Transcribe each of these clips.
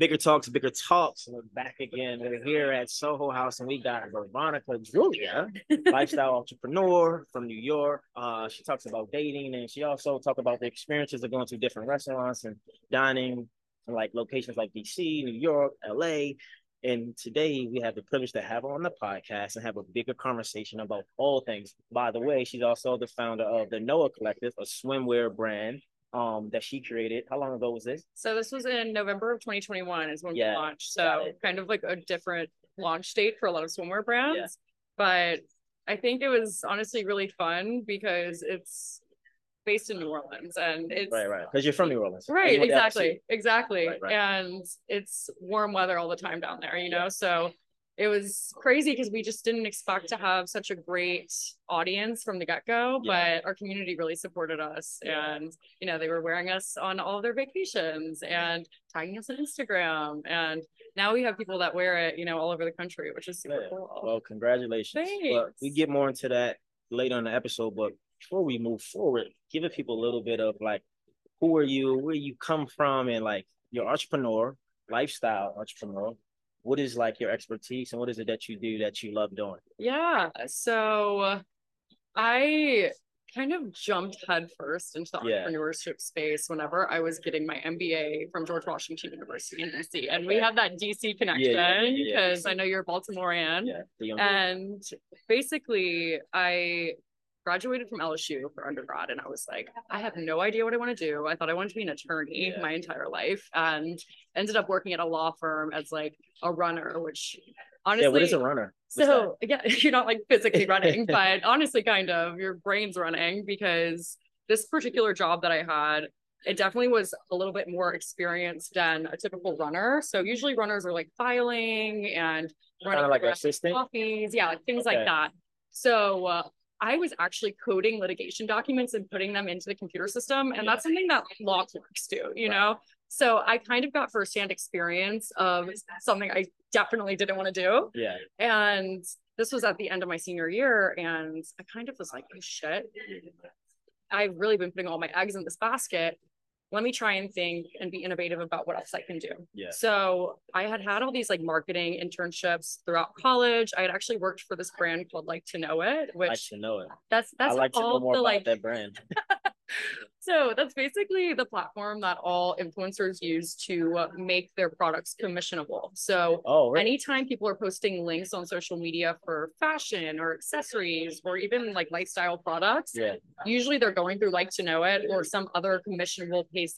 Bigger Talks, Bigger Talks. We're back again. We're here at Soho House and we got Veronica Droulia, lifestyle entrepreneur from New York. Uh, she talks about dating and she also talks about the experiences of going to different restaurants and dining in like locations like DC, New York, LA. And today we have the privilege to have her on the podcast and have a bigger conversation about all things. By the way, she's also the founder of the NOA Collective, a swimwear brand um that she created. How long ago was this? So this was in November of 2021 is when yeah, we launched. So kind of like a different launch date for a lot of swimwear brands. Yeah. But I think it was honestly really fun because it's based in New Orleans and it's right, right. Because you're from New Orleans. Right, exactly. Exactly. Right, right. And it's warm weather all the time down there, you know. So it was crazy because we just didn't expect to have such a great audience from the get-go yeah. but our community really supported us yeah. and you know they were wearing us on all of their vacations and tagging us on instagram and now we have people that wear it you know all over the country which is super yeah. cool well congratulations Thanks. we get more into that later in the episode but before we move forward give people a little bit of like who are you where you come from and like your entrepreneur lifestyle entrepreneur what is like your expertise and what is it that you do that you love doing? Yeah. So I kind of jumped headfirst into the yeah. entrepreneurship space whenever I was getting my MBA from George Washington University in DC. And we have that DC connection because yeah, yeah, I know you're a Baltimorean. and basically, I graduated from LSU for undergrad and I was like, I have no idea what I want to do. I thought I wanted to be an attorney yeah. my entire life and ended up working at a law firm as like a runner, which honestly Yeah, what is a runner? What's so that? yeah, you're not like physically running, but honestly kind of your brain's running because this particular job that I had it definitely was a little bit more experienced than a typical runner. So usually runners are like filing and running kind of like assistant coffees, yeah, like things okay. like that. So uh, I was actually coding litigation documents and putting them into the computer system. And that's something that law clerks do, you know? So I kind of got firsthand experience of something I definitely didn't want to do. Yeah. And this was at the end of my senior year. And I kind of was like, oh shit. I've really been putting all my eggs in this basket let me try and think and be innovative about what else I can do. Yeah. So I had had all these like marketing internships throughout college. I had actually worked for this brand called Like to Know It, which like to know it. That's that's I like all to know more the, about like that brand. so that's basically the platform that all influencers use to make their products commissionable. So oh, really? anytime people are posting links on social media for fashion or accessories or even like lifestyle products, yeah. usually they're going through like to know it or some other commissionable based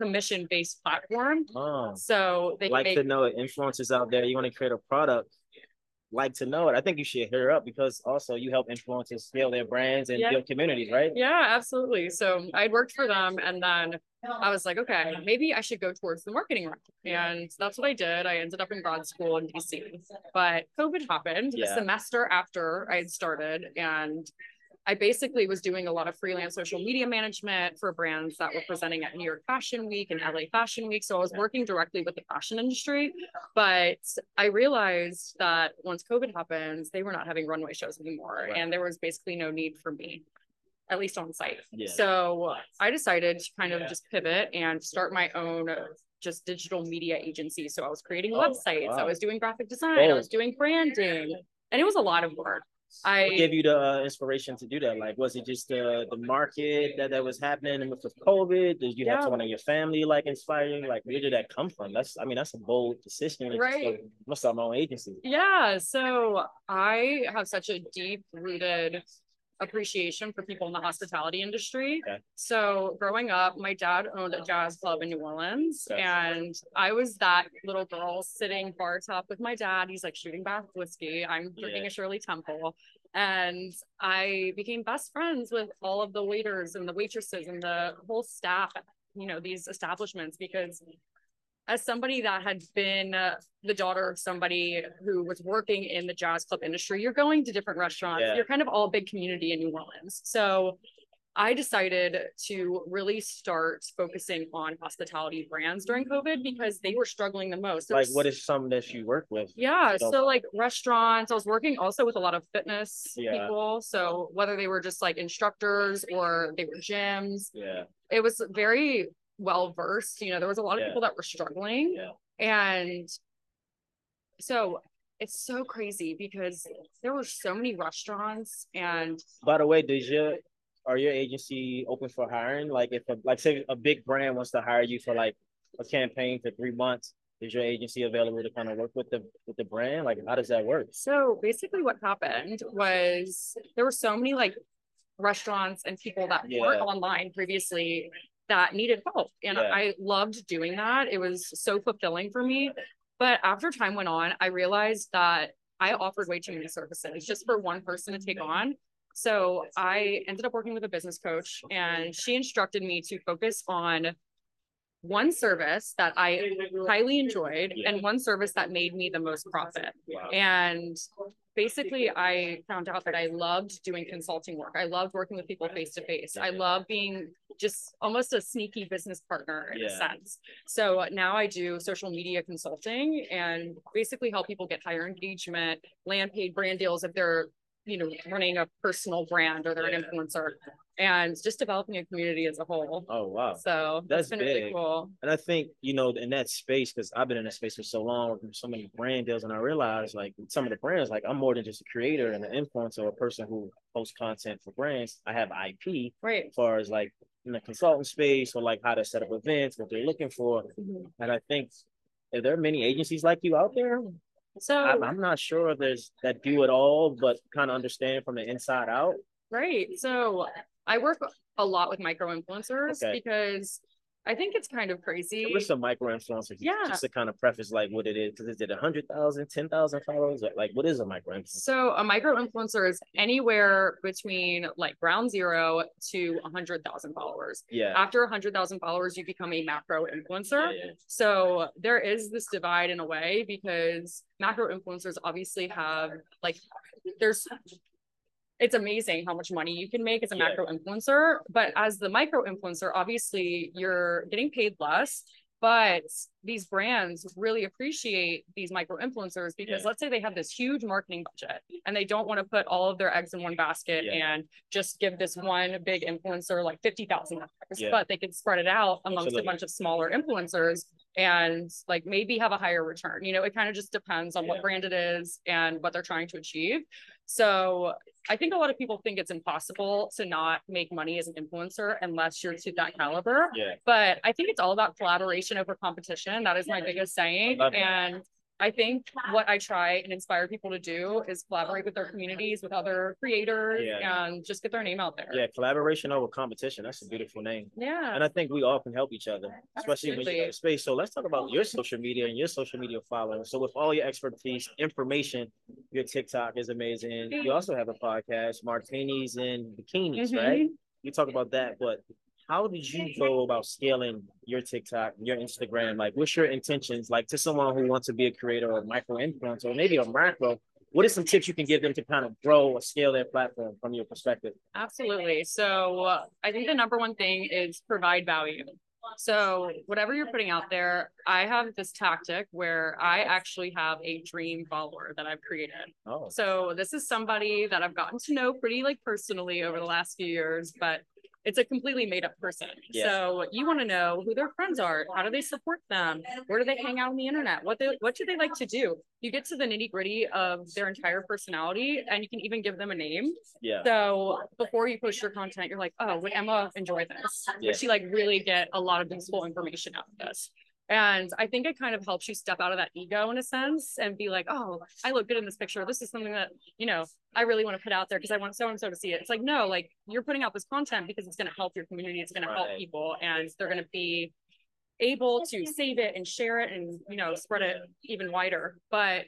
commission based platform. Oh. So they like make- to know. Influencers out there, you want to create a product like to know it. I think you should hit her up because also you help influencers scale their brands and yeah. build communities, right? Yeah, absolutely. So I'd worked for them and then I was like, okay, maybe I should go towards the marketing route. And that's what I did. I ended up in grad school in DC. But COVID happened yeah. a semester after I had started and I basically was doing a lot of freelance social media management for brands that were presenting at New York Fashion Week and LA Fashion Week. So I was working directly with the fashion industry. But I realized that once COVID happens, they were not having runway shows anymore. Right. And there was basically no need for me, at least on site. Yeah. So I decided to kind of yeah. just pivot and start my own just digital media agency. So I was creating oh, websites, wow. I was doing graphic design, oh. I was doing branding. And it was a lot of work. I what gave you the uh, inspiration to do that? Like, was it just uh, the market that, that was happening with COVID? Did you yeah. have someone in your family like inspiring? Like, where did that come from? That's, I mean, that's a bold decision. Right. Must start my own agency. Yeah. So I have such a deep rooted appreciation for people in the hospitality industry. Okay. So growing up, my dad owned a jazz club in New Orleans, okay. and I was that little girl sitting bar top with my dad. He's like shooting back whiskey. I'm drinking yeah. a Shirley Temple, and I became best friends with all of the waiters and the waitresses and the whole staff. You know these establishments because as somebody that had been uh, the daughter of somebody who was working in the jazz club industry, you're going to different restaurants. Yeah. You're kind of all big community in New Orleans. So I decided to really start focusing on hospitality brands during COVID because they were struggling the most. like, what is some that you work with? Yeah, so, like restaurants. I was working also with a lot of fitness yeah. people. So whether they were just like instructors or they were gyms. Yeah, it was very well versed. You know, there was a lot of Yeah. people that were struggling. Yeah. And so it's so crazy because there were so many restaurants and By the way, does your are your agency open for hiring? Like if a, like say a big brand wants to hire you for like a campaign for three months, is your agency available to kind of work with the with the brand? Like how does that work? so basically what happened was there were so many like restaurants and people that weren't online previously that needed help. And Yeah. I loved doing that. It was so fulfilling for me. But after time went on, I realized that I offered way too many services just for one person to take on. So I ended up working with a business coach and she instructed me to focus on one service that I highly enjoyed Yeah. and one service that made me the most profit. Wow. And basically, I found out that I loved doing consulting work. I loved working with people face to face. I love being just almost a sneaky business partner in a sense. So now I do social media consulting and basically help people get higher engagement, land paid brand deals if they're you know running a personal brand or they're an influencer and just developing a community as a whole. Oh wow. So That's been really cool. And I think, you know, in that space, because I've been in that space for so long, working with so many brand deals, and I realized like some of the brands, like I'm more than just a creator and an influencer or a person who posts content for brands. I have IP Right. as far as like in the consultant space or like how to set up events, what they're looking for. Mm-hmm. And I think are there many agencies like you out there? So I'm, I'm not sure if there's that do it all, but kind of understand from the inside out. Right. So I work a lot with micro influencers Okay. because I think it's kind of crazy. What's some micro influencers? Yeah. Just to kind of preface like what it is, because is it a hundred thousand, ten thousand followers? Like what is a micro influencer? So a micro influencer is anywhere between like ground zero to a hundred thousand followers. Yeah. After a hundred thousand followers, you become a macro influencer. Yeah, yeah. So there is this divide in a way because macro influencers obviously have like there's it's amazing how much money you can make as a Yeah. macro influencer, but as the micro influencer, obviously you're getting paid less. But these brands really appreciate these micro influencers because Yeah. let's say they have this huge marketing budget and they don't want to put all of their eggs in one basket Yeah. and just give this one big influencer like fifty thousand dollars, Yeah. but they could spread it out amongst Absolutely. a bunch of smaller influencers and like maybe have a higher return. You know, it kind of just depends on what brand it is and what they're trying to achieve. So I think a lot of people think it's impossible to not make money as an influencer unless you're to that caliber. But I think it's all about collaboration over competition. That is my biggest saying. Love it. And I think what I try and inspire people to do is collaborate with their communities, with other creators, Yeah. and just get their name out there. Yeah, collaboration over competition. That's a beautiful name. Yeah. And I think we all can help each other, especially when you're in the space. So let's talk about your social media and your social media following. So with all your expertise, information, your TikTok is amazing. You also have a podcast, Martinis and Bikinis, Mhm. right? You talk about that, but how did you go about scaling your TikTok, your Instagram? Like, what's your intentions? Like, to someone who wants to be a creator or micro influencer, or maybe a macro, what are some tips you can give them to kind of grow or scale their platform from your perspective? Absolutely. So uh, I think the number one thing is provide value. So whatever you're putting out there, I have this tactic where I actually have a dream follower that I've created. Oh, So this is somebody that I've gotten to know pretty like personally over the last few years, but it's a completely made up person. Yeah. So you want to know who their friends are, how do they support them, where do they hang out on the internet, what they what do they like to do? You get to the nitty gritty of their entire personality, and you can even give them a name. yeah. So before you post your content, you're like, oh, would Emma enjoy this? Yeah. Would she like really get a lot of useful information out of this? And I think it kind of helps you step out of that ego in a sense and be like, oh, I look good in this picture. This is something that, you know, I really want to put out there because I want so and so to see it. It's like, no, like you're putting out this content because it's going to help your community. It's going to help people and they're going to be able to save it and share it and, you know, spread it even wider. But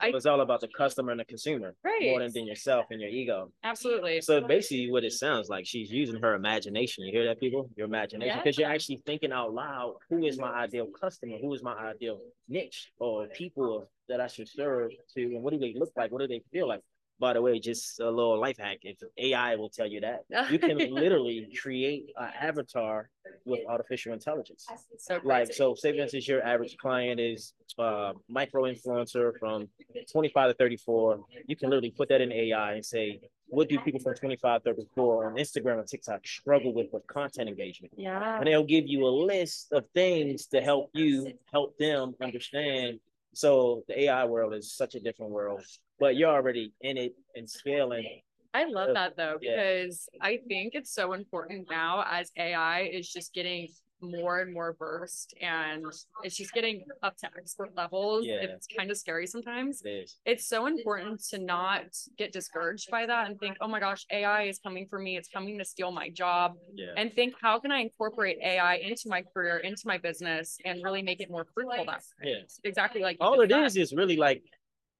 I, It's all about the customer and the consumer right. more than, than yourself and your ego. Absolutely. So basically, what it sounds like, she's using her imagination. You hear that, people? Your imagination, Yeah. because you're actually thinking out loud. Who is my ideal customer? Who is my ideal niche or people that I should serve to? And what do they look like? What do they feel like? By the way, just a little life hack. If AI will tell you that, you can literally create an avatar with artificial intelligence. So Like, so say for instance, your average client is uh micro influencer from 25 to 34. You can literally put that in AI and say, what do people from 25 to 34 on Instagram and TikTok struggle with with content engagement? yeah. And they'll give you a list of things to help you help them understand. So the AI world is such a different world, but you're already in it and scaling. I love that though, yeah. because I think it's so important now as AI is just getting more and more versed and it's just getting up to expert levels. Yeah. It's kind of scary sometimes. It. It's so important to not get discouraged by that and think, oh my gosh, AI is coming for me. It's coming to steal my job. Yeah. And think, how can I incorporate AI into my career, into my business, and really make it more fruitful that? Yeah. Exactly like All it just is is really like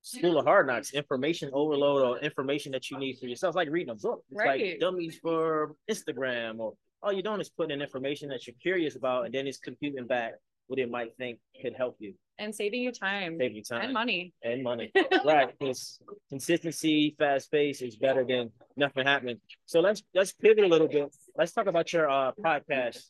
school of hard knocks, information overload or information that you need for yourself. It's like reading a book. It's Right. like dummies for Instagram or all you're doing is putting in information that you're curious about and then it's computing back what it might think could help you, and saving you time save you time and money. and money. right. Because consistency, fast pace is better than nothing happening. So let's let's pivot a little bit. Let's talk about your uh podcast.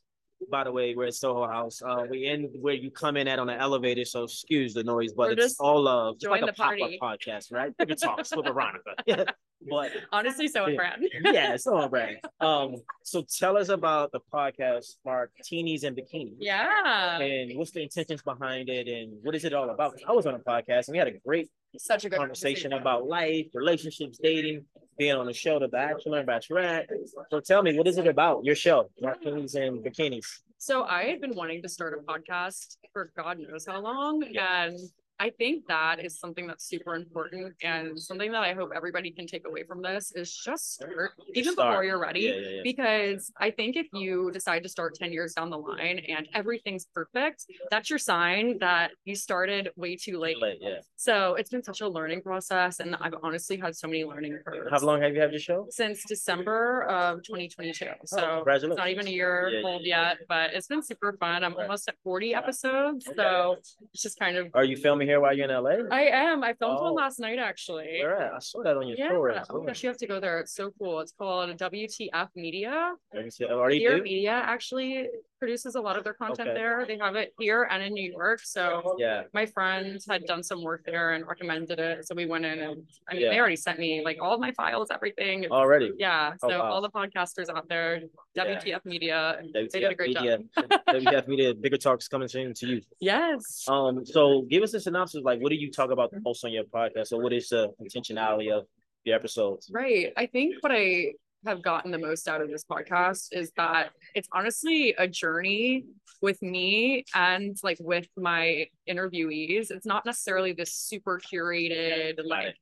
By the way, we're at Soho House. Uh, we in where you come in at on the elevator, so excuse the noise, but We're it's all love. It's like a pop-up podcast, right? Pivot Talks with Veronica. but Honestly, so Yeah. brand. yeah, so on brand. Um, so tell us about the podcast, Martinis and Bikinis. Yeah. And what's the intentions behind it, and what is it all about? I was on a podcast and we had a great Such a good conversation about life, relationships, dating, being on the show, The Bachelor and Bachelorette. So tell me, what is it about? Your show, Martinis and Bikinis. So I had been wanting to start a podcast for God knows how long. And I think that is something that's super important and something that I hope everybody can take away from this is just start even Start. before you're ready. Yeah, yeah, yeah. Because I think if you decide to start 10 years down the line and everything's perfect, that's your sign that you started way too late. Late, yeah. So it's been such a learning process. And I've honestly had so many learning curves. How long have you had your show? Since December of 2022. So Oh, it's not even a year old yet, but it's been super fun. I'm almost at 40 episodes. So it's just kind of Are you filming here while you're in LA? I am. I filmed Oh. one last night actually. Where at? I saw that on your Yeah. story. Oh my gosh, you have to go there. It's so cool. It's called WTF Media. Let me see. Already Dear? Media actually produces a lot of their content Okay. there. They have it here and in New York. So Yeah. my friend had done some work there and recommended it. So we went in and I mean Yeah. they already sent me like all of my files, everything. It's- Already. Yeah. Oh, So wow. all the podcasters out there, WTF Media, they did a WTF great Media. job. WTF Media, bigger talks coming soon to you. Yes. Um, so give us a synopsis. Like, what do you talk about the most on your podcast? So, what is the intentionality of the episodes? Right. I think what I have gotten the most out of this podcast is that it's honestly a journey with me and like with my interviewees. It's not necessarily this super curated, like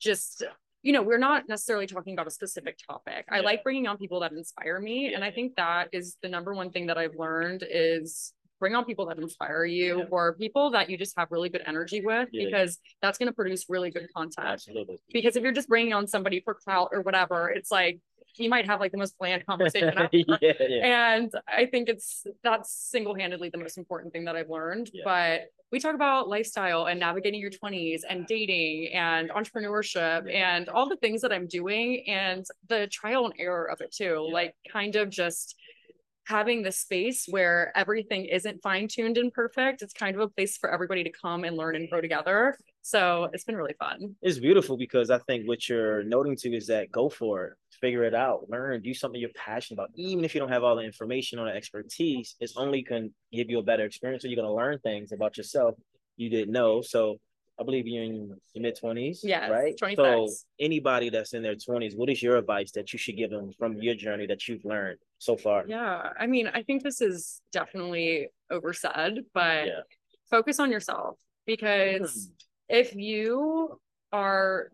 just you know, we're not necessarily talking about a specific topic. I like bringing on people that inspire me. And I think that is the number one thing that I've learned is bring on people that inspire you Yeah. or people that you just have really good energy with Yeah. because that's going to produce really good content Absolutely. because if you're just bringing on somebody for clout or whatever, it's like you might have like the most bland conversation yeah, yeah. And I think it's that's single-handedly the most important thing that I've learned. Yeah. But we talk about lifestyle and navigating your 20s and dating and entrepreneurship and all the things that I'm doing and the trial and error of it too. Like kind of just having the space where everything isn't fine-tuned and perfect. It's kind of a place for everybody to come and learn and grow together. So it's been really fun. It's beautiful because I think what you're noting too is that go for it, figure it out, learn, do something you're passionate about. Even if you don't have all the information or the expertise, it's only can give you a better experience. So you're gonna learn things about yourself you didn't know. So I believe you're in your mid twenties, Yes, right? 26. So anybody that's in their twenties, what is your advice that you should give them from your journey that you've learned so far? Yeah, I mean, I think this is definitely oversaid, but Yeah. focus on yourself because hmm. if you are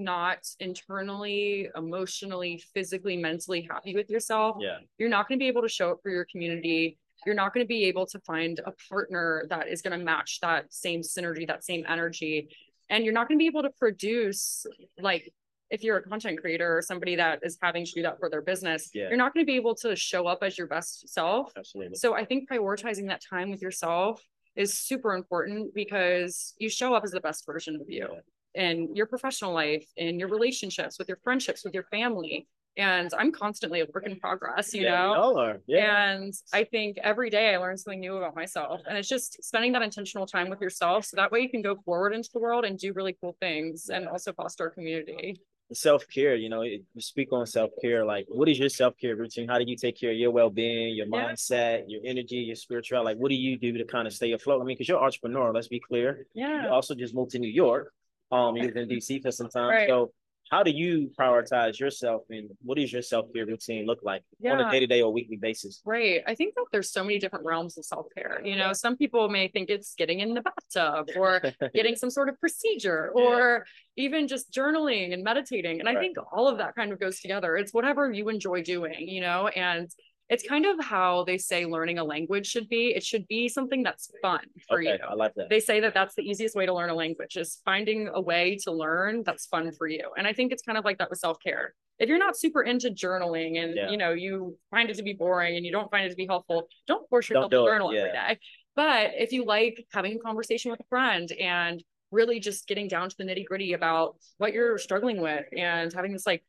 not internally, emotionally, physically, mentally happy with yourself, Yeah. you're not going to be able to show up for your community. You're not going to be able to find a partner that is going to match that same synergy, that same energy. And you're not going to be able to produce like if you're a content creator or somebody that is having to do that for their business, Yeah. you're not going to be able to show up as your best self. Absolutely. So I think prioritizing that time with yourself is super important because you show up as the best version of you. In your professional life, in your relationships, with your friendships, with your family. And I'm constantly a work in progress, you yeah, know? all are. Yeah. And I think every day I learn something new about myself. And it's just spending that intentional time with yourself. So that way you can go forward into the world and do really cool things and also foster a community. Self care, you know, you speak on self care. Like, what is your self care routine? How do you take care of your well being, your Yeah. mindset, your energy, your spirituality? Like, what do you do to kind of stay afloat? I mean, because you're an entrepreneur, let's be clear. Yeah. You Yeah. also just moved to New York. Um, you lived in DC for some time. Right. So, how do you prioritize yourself, and what does your self care routine look like on a day to day or weekly basis? Right. I think that there's so many different realms of self care. You know, some people may think it's getting in the bathtub or getting some sort of procedure or even just journaling and meditating. And I Right. think all of that kind of goes together. It's whatever you enjoy doing, you know, and it's kind of how they say learning a language should be. It should be something that's fun for okay, you. I like that. They say that that's the easiest way to learn a language is finding a way to learn that's fun for you. And I think it's kind of like that with self-care. If you're not super into journaling and Yeah. you know you find it to be boring and you don't find it to be helpful, don't force yourself do to journal every yeah. day. But if you like having a conversation with a friend and really just getting down to the nitty-gritty about what you're struggling with and having this like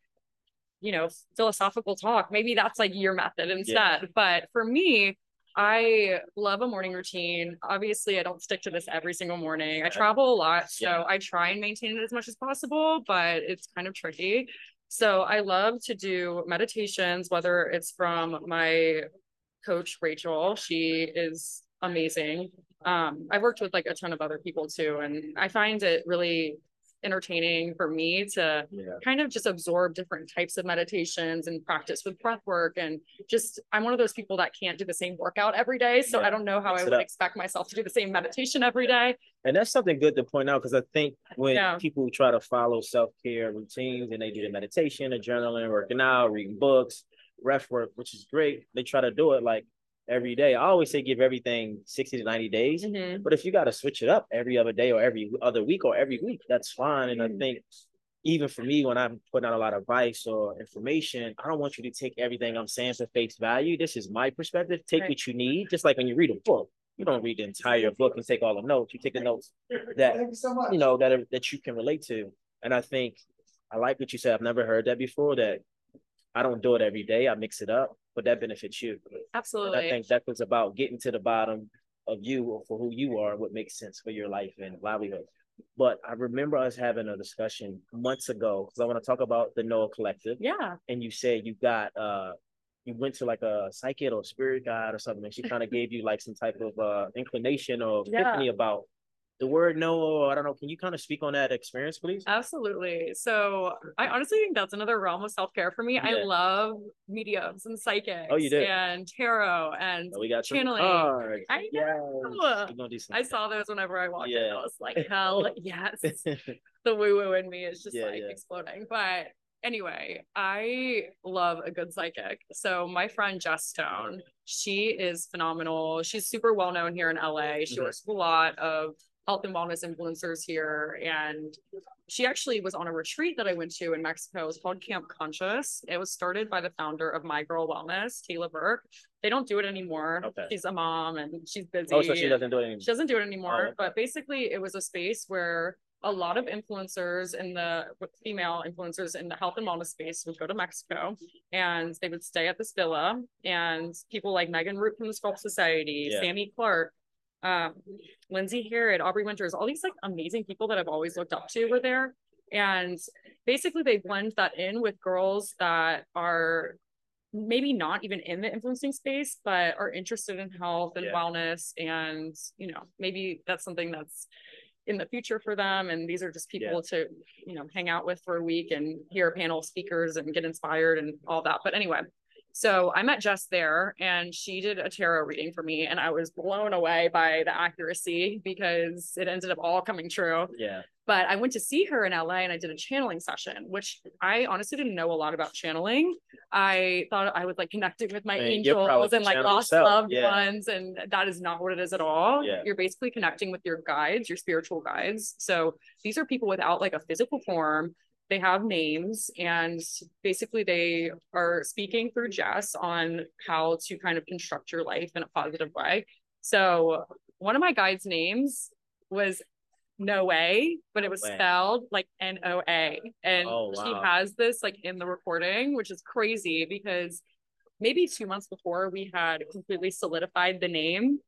you know philosophical talk, maybe that's like your method instead. But for me, I love a morning routine. Obviously, I don't stick to this every single morning. I travel a lot, so Yeah. I try and maintain it as much as possible, but it's kind of tricky. So I love to do meditations, whether it's from my coach Rachel. She is amazing. Um, I've worked with like a ton of other people too, and I find it really entertaining for me to Yeah. kind of just absorb different types of meditations and practice with breath work and just I'm one of those people that can't do the same workout every day. So Yeah, I don't know how mix I would up. expect myself to do the same meditation every day. And that's something good to point out because I think when Yeah. people try to follow self care routines and they do the meditation, the journaling, working out, reading books, ref work, which is great, they try to do it like every day. I always say give everything 60 to 90 days. Mhm. But if you got to switch it up every other day or every other week or every week, that's fine. And I Mhm. think even for me, when I'm putting out a lot of advice or information, I don't want you to take everything I'm saying for face value. This is my perspective. Take Right. what you need. Just like when you read a book, you don't read the entire book and take all the notes. You take the notes that you so much. you know that are, that you can relate to. And I think I like what you said. I've never heard that before. That I don't do it every day. I mix it up, but that benefits you. And I think that was about getting to the bottom of you or for who you are, what makes sense for your life and livelihood. But I remember us having a discussion months ago because I want to talk about the NOA Collective. Yeah. And you said you got uh you went to like a psychic or spirit guide or something, and she kind of gave you like some type of uh inclination or Yeah. epiphany about the word. Or I don't know. Can you kind of speak on that experience, please? Absolutely. So I honestly think that's another realm of self-care for me. I love mediums and psychics Oh, you do? and tarot and Oh, we got channeling. cards. I know. We're gonna do some. I saw those whenever I walked in. Yeah. I was like, hell yes. the woo woo in me is just Yeah, like yeah. exploding. But anyway, I love a good psychic. So my friend Jess Stone, she is phenomenal. She's super well known here in LA. She Mhm. works with a lot of health and wellness influencers here. And she actually was on a retreat that I went to in Mexico. It was called Camp Conscious. It was started by the founder of My Girl Wellness, Taylor Burke. They don't do it anymore. Okay. She's a mom and she's busy. oh, so she doesn't do it anymore. she doesn't do it anymore, Oh, but basically it was a space where a lot of influencers in the female influencers in the health and wellness space would go to Mexico and they would stay at this villa and people like Megan Roup from the Sculpt Society, Yeah. Sami Clarke, um, Lindsay Harrod, Aubrey Winters, all these like amazing people that I've always looked up to were there. And basically they blend that in with girls that are maybe not even in the influencing space, but are interested in health and Yeah. wellness. And, you know, maybe that's something that's in the future for them. And these are just people to, you know, hang out with for a week and hear a panel of speakers and get inspired and all that. But anyway, so I met Jess there and she did a tarot reading for me and I was blown away by the accuracy because it ended up all coming true. Yeah. But I went to see her in LA and I did a channeling session, which I honestly didn't know a lot about channeling. I thought I was like connecting with my Man, you're angels and like lost yourself. loved Yeah. ones. And that is not what it is at all. Yeah. You're basically connecting with your guides, your spiritual guides. So these are people without like a physical form. They have names and basically they are speaking through Jess on how to kind of construct your life in a positive way. So one of my guides' names was no way, but it was Way. spelled like N O A. And Oh, she has this like in the recording, which is crazy because maybe two months before we had completely solidified the name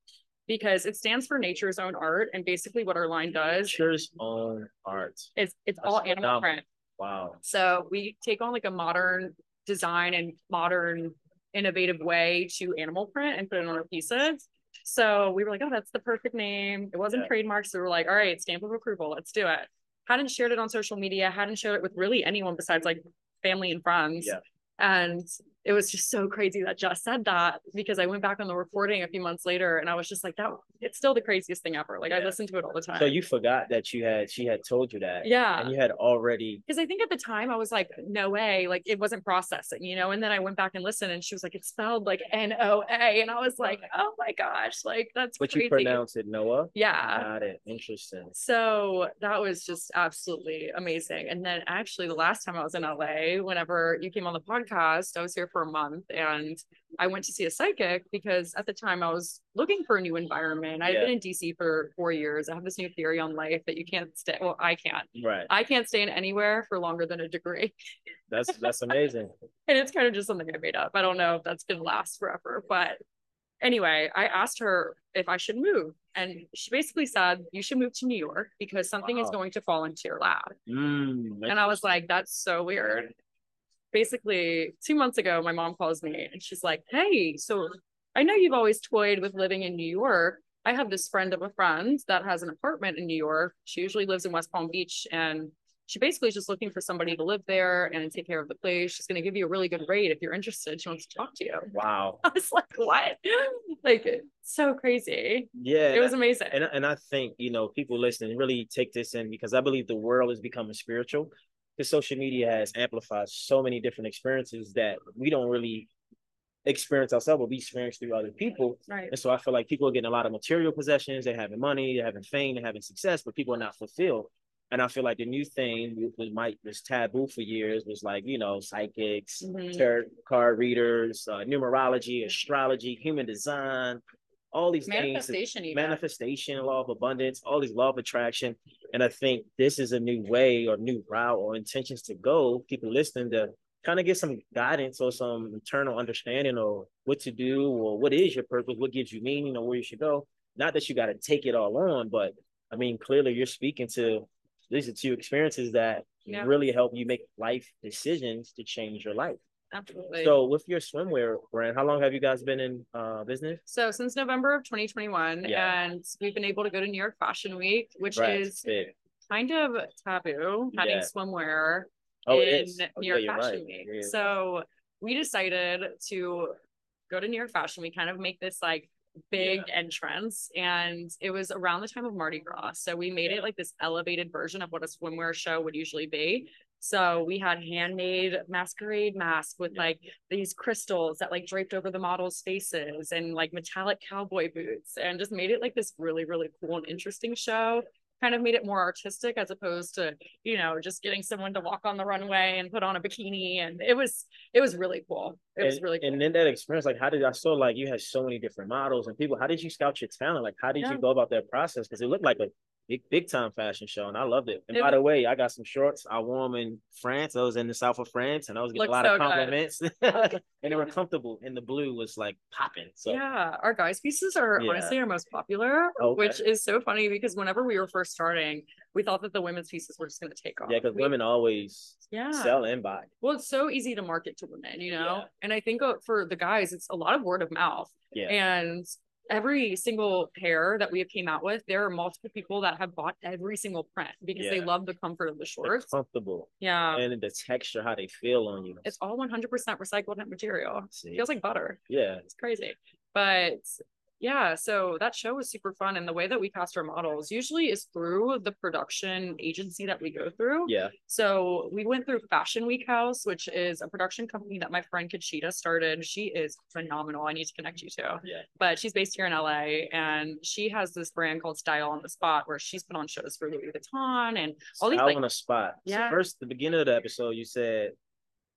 because it stands for nature's own art. And basically what our line does Nature's own art. is it's That's all animal phenomenal. print. Wow. So we take on like a modern design and modern innovative way to animal print and put it on our pieces. So we were like, oh, that's the perfect name. It wasn't Yeah. trademarked. So we were like, all right, stamp of approval, let's do it. Hadn't shared it on social media, hadn't shared it with really anyone besides like family and friends. Yeah. And it was just so crazy that Jess said that because I went back on the recording a few months later and I was just like, that it's still the craziest thing ever. Like I Yeah. listen to it all the time. So you forgot that you had she had told you that. yeah And you had already because I think at the time I was like, no way, like it wasn't processing, you know. And then I went back and listened, and she was like, it's spelled like N O A, and I was like, oh my gosh, like that's but crazy. you pronounced it Noah. yeah. Got it. Interesting. So that was just absolutely amazing. And then actually, the last time I was in LA, whenever you came on the podcast, I was here for a month and I went to see a psychic because at the time I was looking for a new environment. I'd Yeah. been in DC for four years. I have this new theory on life that you can't stay. Well, I can't. Right. I can't stay in anywhere for longer than a degree. That's that's amazing. and it's kind of just something I made up. I don't know if that's gonna last forever, but anyway, I asked her if I should move, and she basically said you should move to New York because something is going to fall into your lap. Mm, And I was like, that's so weird. Basically, two months ago, my mom calls me and she's like, Hey, so I know you've always toyed with living in New York. I have this friend of a friend that has an apartment in New York. She usually lives in West Palm Beach and she basically is just looking for somebody to live there and take care of the place. She's going to give you a really good rate if you're interested. She wants to talk to you. wow. I was like, what? Like, so crazy. Yeah. It was amazing. and and I think you know people listening really take this in because I believe the world is becoming spiritual. Because social media has amplified so many different experiences that we don't really experience ourselves, but we experience through other people. Right. And so I feel like people are getting a lot of material possessions. They're having money, they're having fame, they're having success, but people are not fulfilled. And I feel like the new thing was might was taboo for years was like you know psychics, Mhm. tarot card readers, uh, numerology, astrology, human design, all these things Manifestation, even. manifestation, law of abundance, all these law of attraction. And I think this is a new way or new route or intentions to go. People listening to kind of get some guidance or some internal understanding or what to do or what is your purpose, what gives you meaning or where you should go. Not that you got to take it all on, but I mean, clearly you're speaking to these are two experiences that Yeah. really help you make life decisions to change your life. Absolutely. So with your swimwear brand, how long have you guys been in uh business? So since November of 2021, Yeah. and we've been able to go to New York Fashion Week, which Right. is Big. kind of taboo having Yeah. swimwear Oh, in. New yeah, York Fashion right. Week. Yeah. So we decided to go to New York Fashion Week, kind of make this like big entrance, and it was around the time of Mardi Gras. So we made it like this elevated version of what a swimwear show would usually be. So we had handmade masquerade masks with like these crystals that like draped over the models' faces and like metallic cowboy boots and just made it like this really, really cool and interesting show. Kind of made it more artistic as opposed to, you know, just getting someone to walk on the runway and put on a bikini. And it was it was really cool. It was really cool. and then that experience, like, how did I saw like you had so many different models and people? How did you scout your talent? Like, how did Yeah. you go about that process? Because it looked like a big, big time fashion show, and I loved it. And It by the way, I got some shorts. I wore them in France. I was in the south of France, and I was getting a lot so of compliments, and they were comfortable. And the blue was like popping. So yeah, our guys' pieces are Yeah. honestly our most popular, Okay. which is so funny because whenever we were first starting, we thought that the women's pieces were just going to take off. yeah, because women always yeah. sell and buy. Well, it's so easy to market to women, you know? Yeah. And I think uh, for the guys, it's a lot of word of mouth. Yeah. And every single pair that we have came out with, there are multiple people that have bought every single print because they love the comfort of the They're shorts. comfortable, Yeah. and the texture, how they feel on you. It's all 100% recycled material. See? feels like butter. yeah, It's crazy. But yeah, so that show was super fun. And the way that we cast our models usually is through the production agency that we go through. yeah, So we went through Fashion Week House, which is a production company that my friend Kachita started. She is phenomenal. I need to connect you to. Yeah. But she's based here in LA and she has this brand called Style on the Spot where she's put on shows for Louis Vuitton and all these Style like on a spot. Yeah. So first, the beginning of the episode, you said,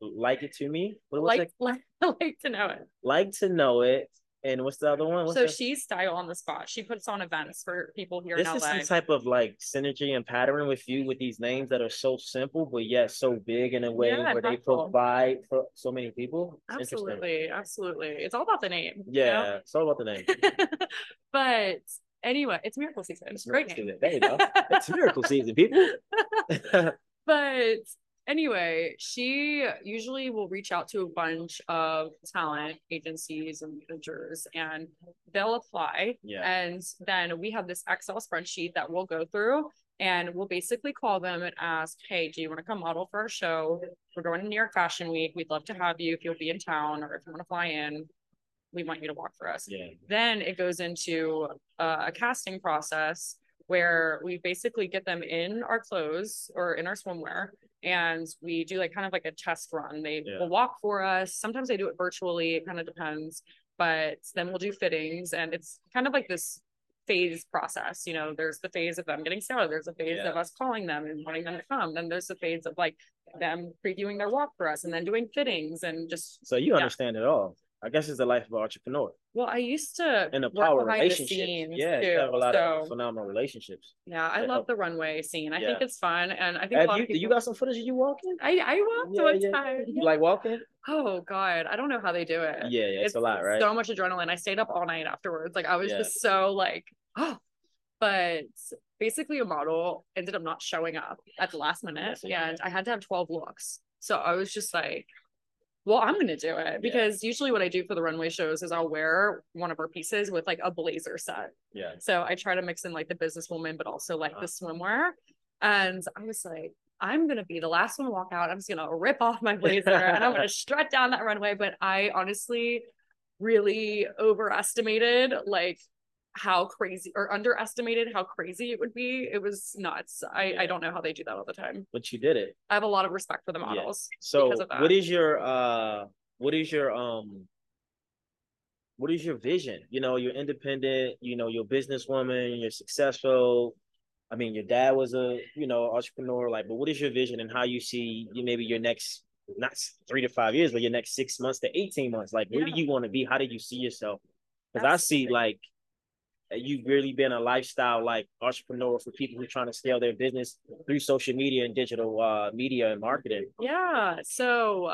"Like it to me." What was like, it? like like to know it. like to know it And what's the other one? What's so the- she's style on the spot. She puts on events for people here this in is LA. some type of like synergy and pattern with you with these names that are so simple but yet so big in a way Yeah, where they provide for so many people. Absolutely, absolutely. It's all about the name. you Yeah, know? it's all about the name. but anyway, it's miracle season. It's Great name. season. There you go. It's miracle season, people. but anyway, she usually will reach out to a bunch of talent agencies and managers and they'll apply. yeah. And then we have this Excel spreadsheet that we'll go through and we'll basically call them and ask, Hey, do you want to come model for our show? We're going to New York Fashion Week. We'd love to have you if you'll be in town or if you want to fly in. We want you to walk for us Yeah. then it goes into uh, a casting process where we basically get them in our clothes or in our swimwear and we do like kind of like a test run they Yeah. will walk for us sometimes they do it virtually it kind of depends but then we'll do fittings and it's kind of like this phase process you know there's the phase of them getting started there's a phase Yeah. of us calling them and wanting them to come then there's the phase of like them previewing their walk for us and then doing fittings and just So you Yeah. understand it all. I guess it's the life of an entrepreneur well i used to in the power of behind the relationships. scenes Yeah, you too, have a lot so- of phenomenal relationships. Yeah, I love help. the runway scene. I think it's fun, and I think a lot you, of people. you got some footage of you walking? I I walk, so it's fine. You like walking? Oh God, I don't know how they do it. Yeah, yeah, it's, a lot, right? So much adrenaline. I stayed up all night afterwards. Like I was Yeah. just so like, oh. But basically, a model ended up not showing up at the last minute, and I had to have twelve looks. So I was just like, well, I'm gonna do it because usually what I do for the runway shows is I'll wear one of our pieces with like a blazer set. yeah. So I try to mix in like the businesswoman, but also like Uh-huh. the swimwear. And I was like, I'm gonna be the last one to walk out. I'm just gonna rip off my blazer and I'm gonna strut down that runway. But I honestly really overestimated like how crazy or underestimated how crazy it would be. It was nuts. I, I don't know how they do that all the time. But you did it. I have a lot of respect for the models. Yeah. So because of that. what is your uh what is your um what is your vision? You know, you're independent, you know, you're a businesswoman, you're successful. I mean, your dad was a, you know, entrepreneur, like, but what is your vision and how you see you maybe your next not three to five years, but your next six months to 18 months? Like, where Yeah. do you want to be? How do you see yourself? Because I see like you've really been a lifestyle like entrepreneur for people who are trying to scale their business through social media and digital uh media and marketing. Yeah. So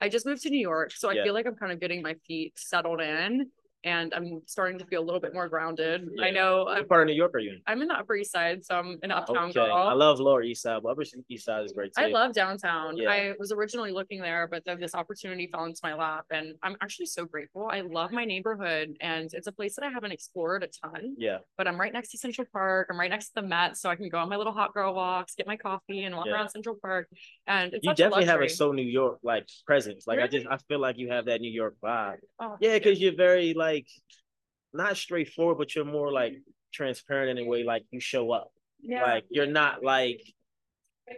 I just moved to New York. So I Yeah. feel like I'm kind of getting my feet settled in and I'm starting to feel a little bit more grounded. Yeah. I know I'm, part of New York are you in? I'm in the Upper East Side, so I'm an uptown Okay, girl. I love Lower East Side, but Upper East Side is great too. I love downtown. Yeah. I was originally looking there, but then this opportunity fell into my lap, and I'm actually so grateful. I love my neighborhood, and it's a place that I haven't explored a ton. Yeah, But I'm right next to Central Park. I'm right next to the Met, so I can go on my little hot girl walks, get my coffee, and walk Yeah. around Central Park. And it's you such a definitely have a so New York like presence. Like I just I feel like you have that New York vibe. Oh, Yeah, because you're very like not straightforward, but you're more like transparent in a way. Like you show up. yeah. Like you're not like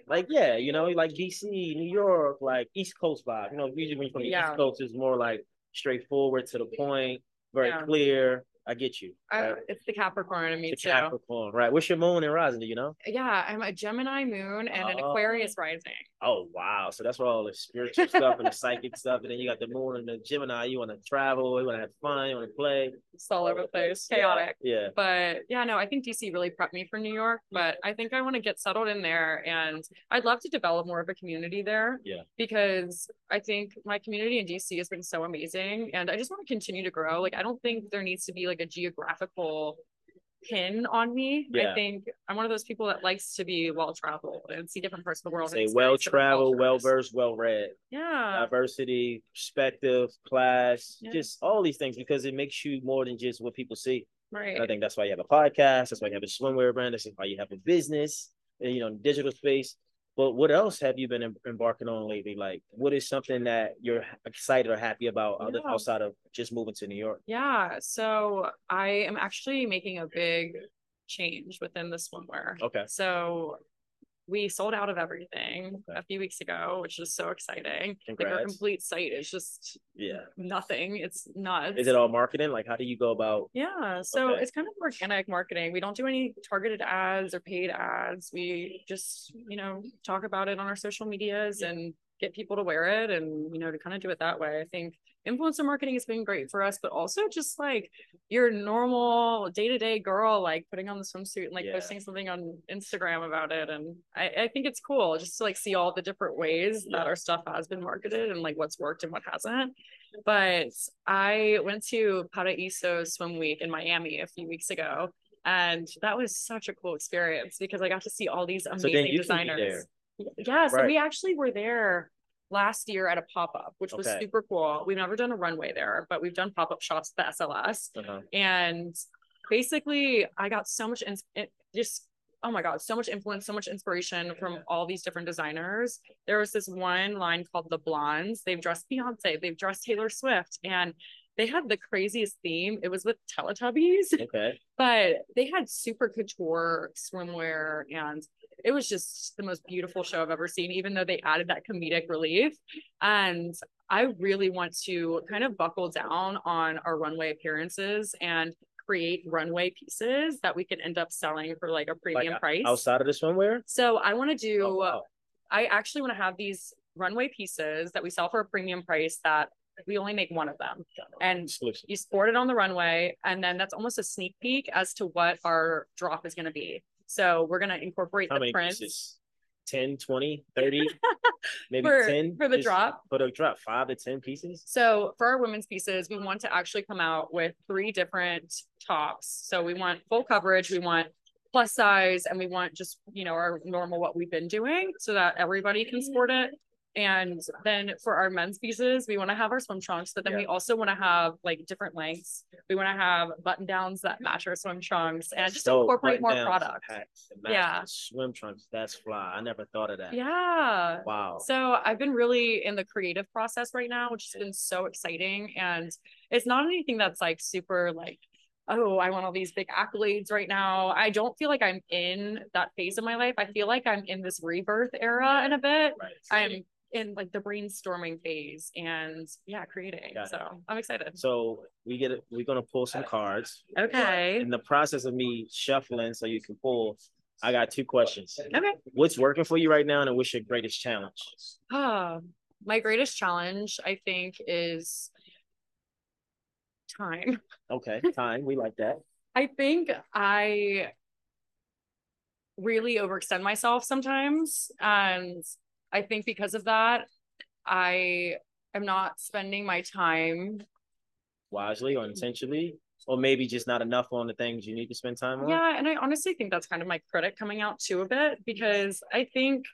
like yeah, you know, like DC, New York, like East Coast vibe. You know, usually when you're from the Yeah. East Coast, it's more like straightforward to the point, very Yeah. clear. I get you. I, it's the Capricorn in me It's too. Capricorn, right? What's your moon and rising? Do you know? Yeah, I'm a Gemini moon and an Oh. Aquarius rising. Oh wow! So that's where all the spiritual stuff and the psychic stuff, and then you got the moon and the Gemini. You want to travel, you want to have fun, you want to play. It's all over the place, chaotic. Yeah, But yeah, no, I think DC really prepped me for New York. But I think I want to get settled in there, and I'd love to develop more of a community there. Yeah. Because I think my community in DC has been so amazing, and I just want to continue to grow. Like I don't think there needs to be like a geographical pin on me. Yeah. I think I'm one of those people that likes to be well traveled and see different parts of the world. say well traveled, well versed, well read, Yeah. diversity, perspective, class, Yeah. just all these things because it makes you more than just what people see. Right. I think that's why you have a podcast. That's why you have a swimwear brand. That's why you have a business, you know, digital space. But what else have you been embarking on lately? Like, what is something that you're excited or happy about other, Yeah. outside of just moving to New York? Yeah, so I am actually making a big change within the swimwear. Okay. So we sold out of everything Okay. a few weeks ago, which is so exciting. Like our complete site is just Yeah. nothing. It's nuts. Is it all marketing? Like, how do you go about? Yeah, so Okay. it's kind of organic marketing. We don't do any targeted ads or paid ads. We just, you know, talk about it on our social medias Yeah. and get people to wear it and you know to kind of do it that way i think influencer marketing has been great for us but also just like your normal day-to-day girl like putting on the swimsuit and like Yeah. posting something on instagram about it and I, I think it's cool just to like see all the different ways Yeah. that our stuff has been marketed and like what's worked and what hasn't but i went to paraíso swim week in miami a few weeks ago and that was such a cool experience because i got to see all these So amazing can be designers. Yeah, so Right. we actually were there last year at a pop-up, which was super cool. We've never done a runway there, but we've done pop-up shops at the SLS. Uh-huh. And basically I got so much ins- it just oh my god, so much influence, so much inspiration from all these different designers. There was this one line called the Blonds. They've dressed Beyonce, they've dressed Taylor Swift, and they had the craziest theme. It was with Teletubbies Okay. but they had super couture swimwear and it was just the most beautiful show I've ever seen, even though they added that comedic relief. And I really want to kind of buckle down on our runway appearances and create runway pieces that we can end up selling for like a premium Like, price. Outside of the swimwear? So I want to do Oh, wow. I actually want to have these runway pieces that we sell for a premium price that we only make one of them. And Exclusive. you sport it on the runway and then that's almost a sneak peek as to what our drop is going to be so we're going to incorporate How the prints pieces? 10, 20, 30, maybe For- 10 for the drop? For the drop, five to 10 pieces. so for our women's pieces we want to actually come out with three different tops so we want full coverage we want plus size and we want just you know our normal what we've been doing so that everybody can sport it and then for our men's pieces we want to have our swim trunks but then we also want to have like different lengths we want to have button downs that match our swim trunks and just So, incorporate more button-downs, product Yeah. Swim trunks. That's fly. I never thought of that. Yeah. Wow. So I've been really in the creative process right now, which has been so exciting. And it's not anything that's like super like, oh, I want all these big accolades right now. I don't feel like I'm in that phase of my life. I feel like I'm in this rebirth era in a bit. right. I'm in like the brainstorming phase and yeah, creating. Got it. So I'm excited. So we get it. We're gonna pull some cards. Okay. In the process of me shuffling, so you can pull. I got two questions. Okay. What's working for you right now, and what's your greatest challenge? Ah, my greatest challenge, I think, is time. Okay, time. We like that. I think I really overextend myself sometimes. And I think because of that, I am not spending my time. Wisely or mm-hmm. intentionally, or maybe just not enough on the things you need to spend time on. Yeah. And I honestly think that's kind of my credit coming out too a bit because I think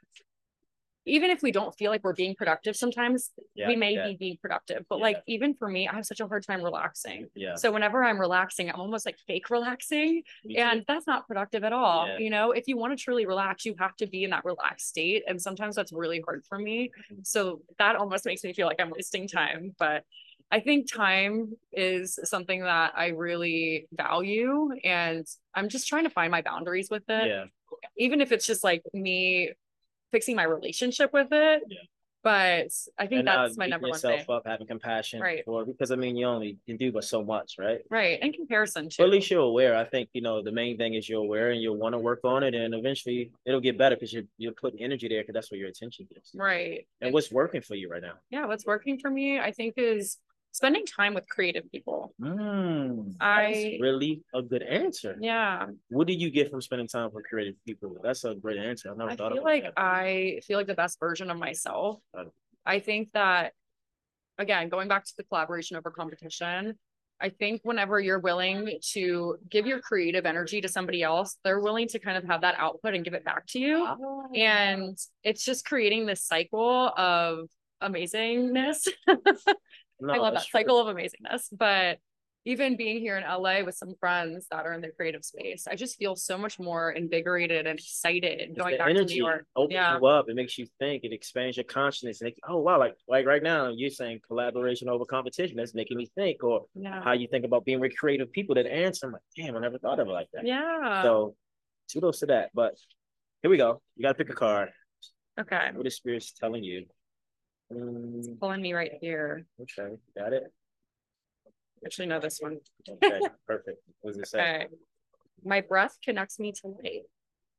even if we don't feel like we're being productive sometimes, Yeah, we may yeah, be being productive. But Yeah. like, even for me, I have such a hard time relaxing. Yeah. So whenever I'm relaxing, I'm almost like fake relaxing. me too. and that's not productive at all you know if you want to truly relax you have to be in that relaxed state and sometimes that's really hard for me Mhm. so that almost makes me feel like i'm wasting time but i think time is something that i really value and i'm just trying to find my boundaries with it yeah. even if it's just like me fixing my relationship with it Yeah. but i think and uh, that's my number one thing up, having compassion Right. for because I mean you only can do but so much, right? right in comparison to at least you're aware. I think you know the main thing is you're aware and you'll want to work on it, and eventually it'll get better because you're you're putting energy there because that's where your attention is. right And what's working for you right now? yeah what's working for me i think is spending time with creative people Mm, I- that's really a good answer. yeah What do you get from spending time with creative people? That's a great answer. I've never i thought feel about like that. i feel like the best version of myself i think that again going back to the collaboration over competition i think whenever you're willing to give your creative energy to somebody else they're willing to kind of have that output and give it back to you and it's just creating this cycle of amazingness No, I love that true. cycle of amazingness. But even being here in LA with some friends that are in the creative space, I just feel so much more invigorated and excited It's going back to energy New York. opens Yeah. you up. It makes you think. It expands your consciousness. And oh wow, like like right now you're saying collaboration over competition. That's making me think. Or Yeah. how you think about being with creative people that answer. I'm like, damn, I never thought of it like that. Yeah. So kudos to that. But here we go. You gotta pick a card. okay. What is spirit's telling you? Mm, Pulling me right here. okay, got it. Actually, no, this one. Okay, perfect. What does it say? Okay. My breath connects me to life.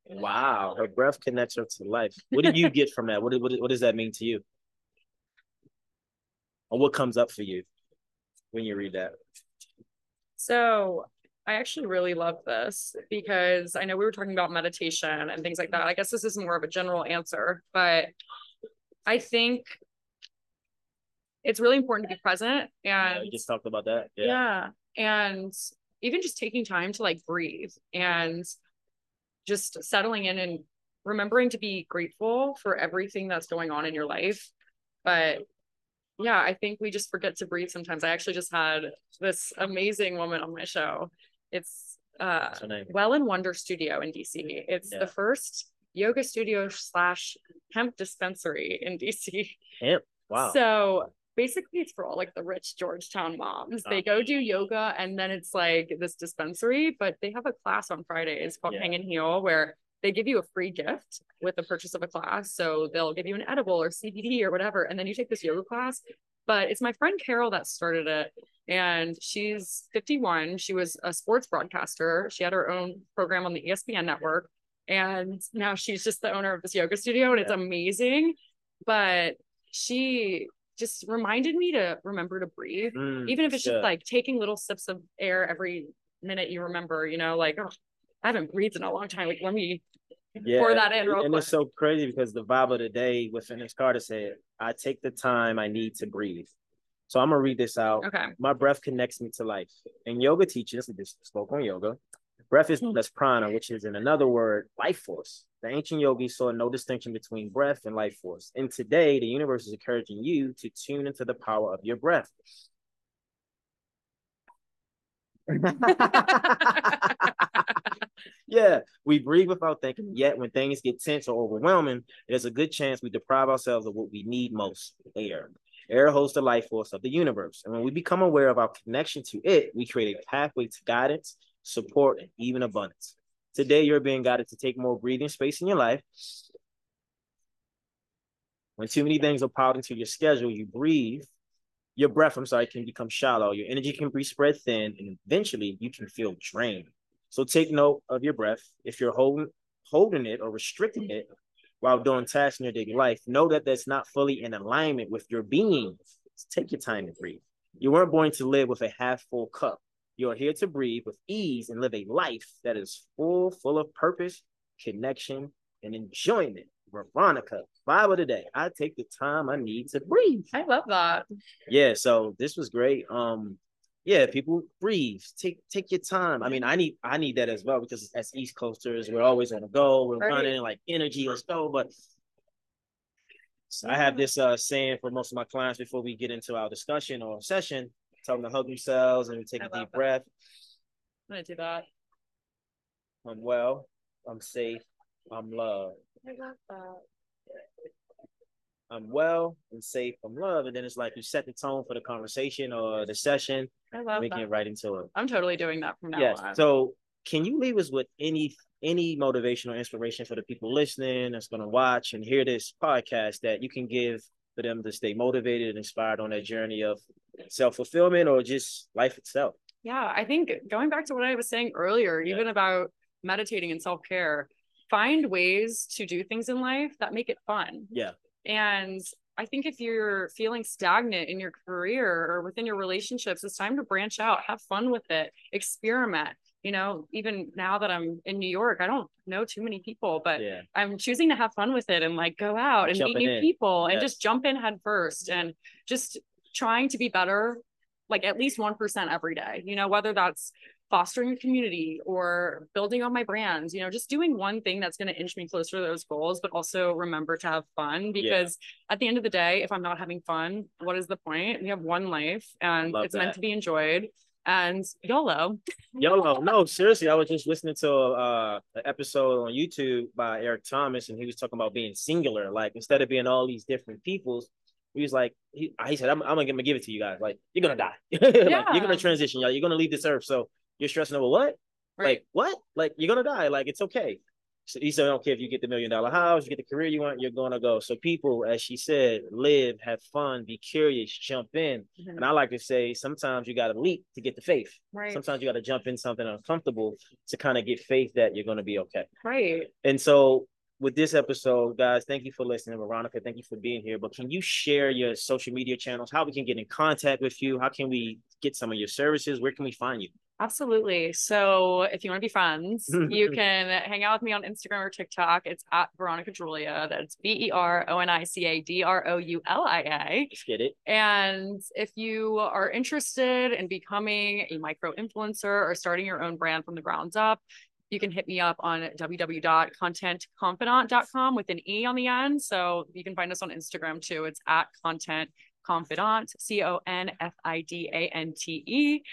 Wow, her breath connects her to life. What do you get from that? What, what, what does that mean to you? or what comes up for you when you read that? So I actually really love this because I know we were talking about meditation and things like that. I guess this is more of a general answer, but I think it's really important to be present and yeah, just talked about that. Yeah. yeah. And even just taking time to like breathe and just settling in and remembering to be grateful for everything that's going on in your life. But yeah, I think we just forget to breathe sometimes. I actually just had this amazing woman on my show. It's uh Well and Wonder Studio in DC. It's yeah. the first yoga studio slash hemp dispensary in DC. Hemp. Wow. So basically it's for all like the rich Georgetown moms. They oh. go do yoga and then it's like this dispensary, but they have a class on Fridays called yeah. Hang and Heal where they give you a free gift with the purchase of a class. So they'll give you an edible or CBD or whatever. And then you take this yoga class. But it's my friend Carol that started it. And she's 51. She was a sports broadcaster. She had her own program on the ESPN network. And now she's just the owner of this yoga studio and it's amazing. But she just reminded me to remember to breathe, mm, even if it's just like taking little sips of air every minute you remember, you know, like, oh, I haven't breathed in a long time. Like, let me yeah, pour that in. and quick. it's so crazy because the vibe of the day with Fitness Carter said, I take the time I need to breathe. So I'm gonna read this out. Okay. My breath connects me to life. And yoga teaches, this spoke on yoga. Breath is known as prana, which is in another word, life force. The ancient yogis saw no distinction between breath and life force. And today, the universe is encouraging you to tune into the power of your breath. yeah, we breathe without thinking. Yet, when things get tense or overwhelming, there's a good chance we deprive ourselves of what we need most air. Air holds the life force of the universe. And when we become aware of our connection to it, we create a pathway to guidance, support, and even abundance. Today, you're being guided to take more breathing space in your life. When too many things are piled into your schedule, you breathe. Your breath, I'm sorry, can become shallow. Your energy can be spread thin, and eventually you can feel drained. So take note of your breath. If you're holding holding it or restricting it while doing tasks in your daily life, know that that's not fully in alignment with your being. take your time to breathe. You weren't born to live with a half full cup. You are here to breathe with ease and live a life that is full, full of purpose, connection, and enjoyment. Veronica, Bible today. I take the time I need to breathe. I love that. Yeah, so this was great. Um, yeah, people breathe. Take take your time. I mean, I need I need that as well because as East Coasters, we're always on the go. We're right. running like energy, let's go. But I have this uh saying for most of my clients before we get into our discussion or session tell them to hug themselves and take I a deep that. breath. I'm gonna do that. I'm well. I'm safe. I'm loved. I love that. I'm well and safe. I'm loved, and then it's like you set the tone for the conversation or the session. I love we that. get right into it. I'm totally doing that from now yes. on. So, can you leave us with any any motivational inspiration for the people listening that's going to watch and hear this podcast that you can give for them to stay motivated and inspired on that journey of self fulfillment or just life itself. Yeah, I think going back to what I was saying earlier, yeah. even about meditating and self care, find ways to do things in life that make it fun. Yeah. And I think if you're feeling stagnant in your career or within your relationships, it's time to branch out, have fun with it, experiment you know, even now that I'm in New York, I don't know too many people, but yeah. I'm choosing to have fun with it and like go out and Jumping meet new in. people yes. and just jump in head first and just trying to be better, like at least 1% every day, you know, whether that's fostering a community or building on my brands, you know, just doing one thing that's going to inch me closer to those goals, but also remember to have fun because yeah. at the end of the day, if I'm not having fun, what is the point? We have one life and Love it's that. meant to be enjoyed and YOLO. YOLO. No, seriously, I was just listening to uh, an episode on YouTube by Eric Thomas, and he was talking about being singular. Like instead of being all these different peoples, he was like, he, he said, I'm, I'm, gonna give it to you guys. Like you're gonna die. like. You're gonna transition, y'all. You're gonna leave this earth. So you're stressing over what? Right. Like what? Like you're gonna die. Like it's okay. So he said, I don't care if you get the million dollar house, you get the career you want, you're gonna go. So people, as she said, live, have fun, be curious, jump in. Mm-hmm. And I like to say sometimes you gotta leap to get the faith. Right. Sometimes you gotta jump in something uncomfortable to kind of get faith that you're gonna be okay. Right. And so with this episode, guys, thank you for listening. Veronica, thank you for being here. But can you share your social media channels? How we can get in contact with you? How can we get some of your services? Where can we find you? Absolutely. So if you want to be friends, you can hang out with me on Instagram or TikTok. It's at Veronica Droulia. That's B E R O N I C A D R O U L I A. Get it. And if you are interested in becoming a micro influencer or starting your own brand from the grounds up, you can hit me up on www.contentconfidante.com with an E on the end. So you can find us on Instagram too. It's at content confidante, C O N F I D A N T E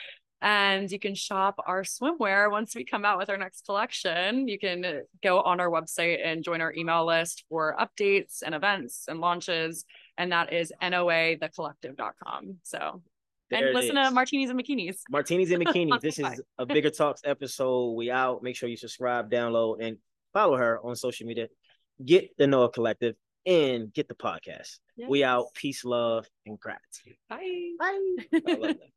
and you can shop our swimwear once we come out with our next collection. You can uh, go on our website and join our email list for updates and events and launches. And that is noathecollective.com. So, there and listen is. to Martinis and Bikinis. Martinis and Bikinis. this is a Bigger Talks episode. We out. Make sure you subscribe, download, and follow her on social media. Get the NOA Collective and get the podcast. Yes. We out. Peace, love, and gratitude. Bye. Bye.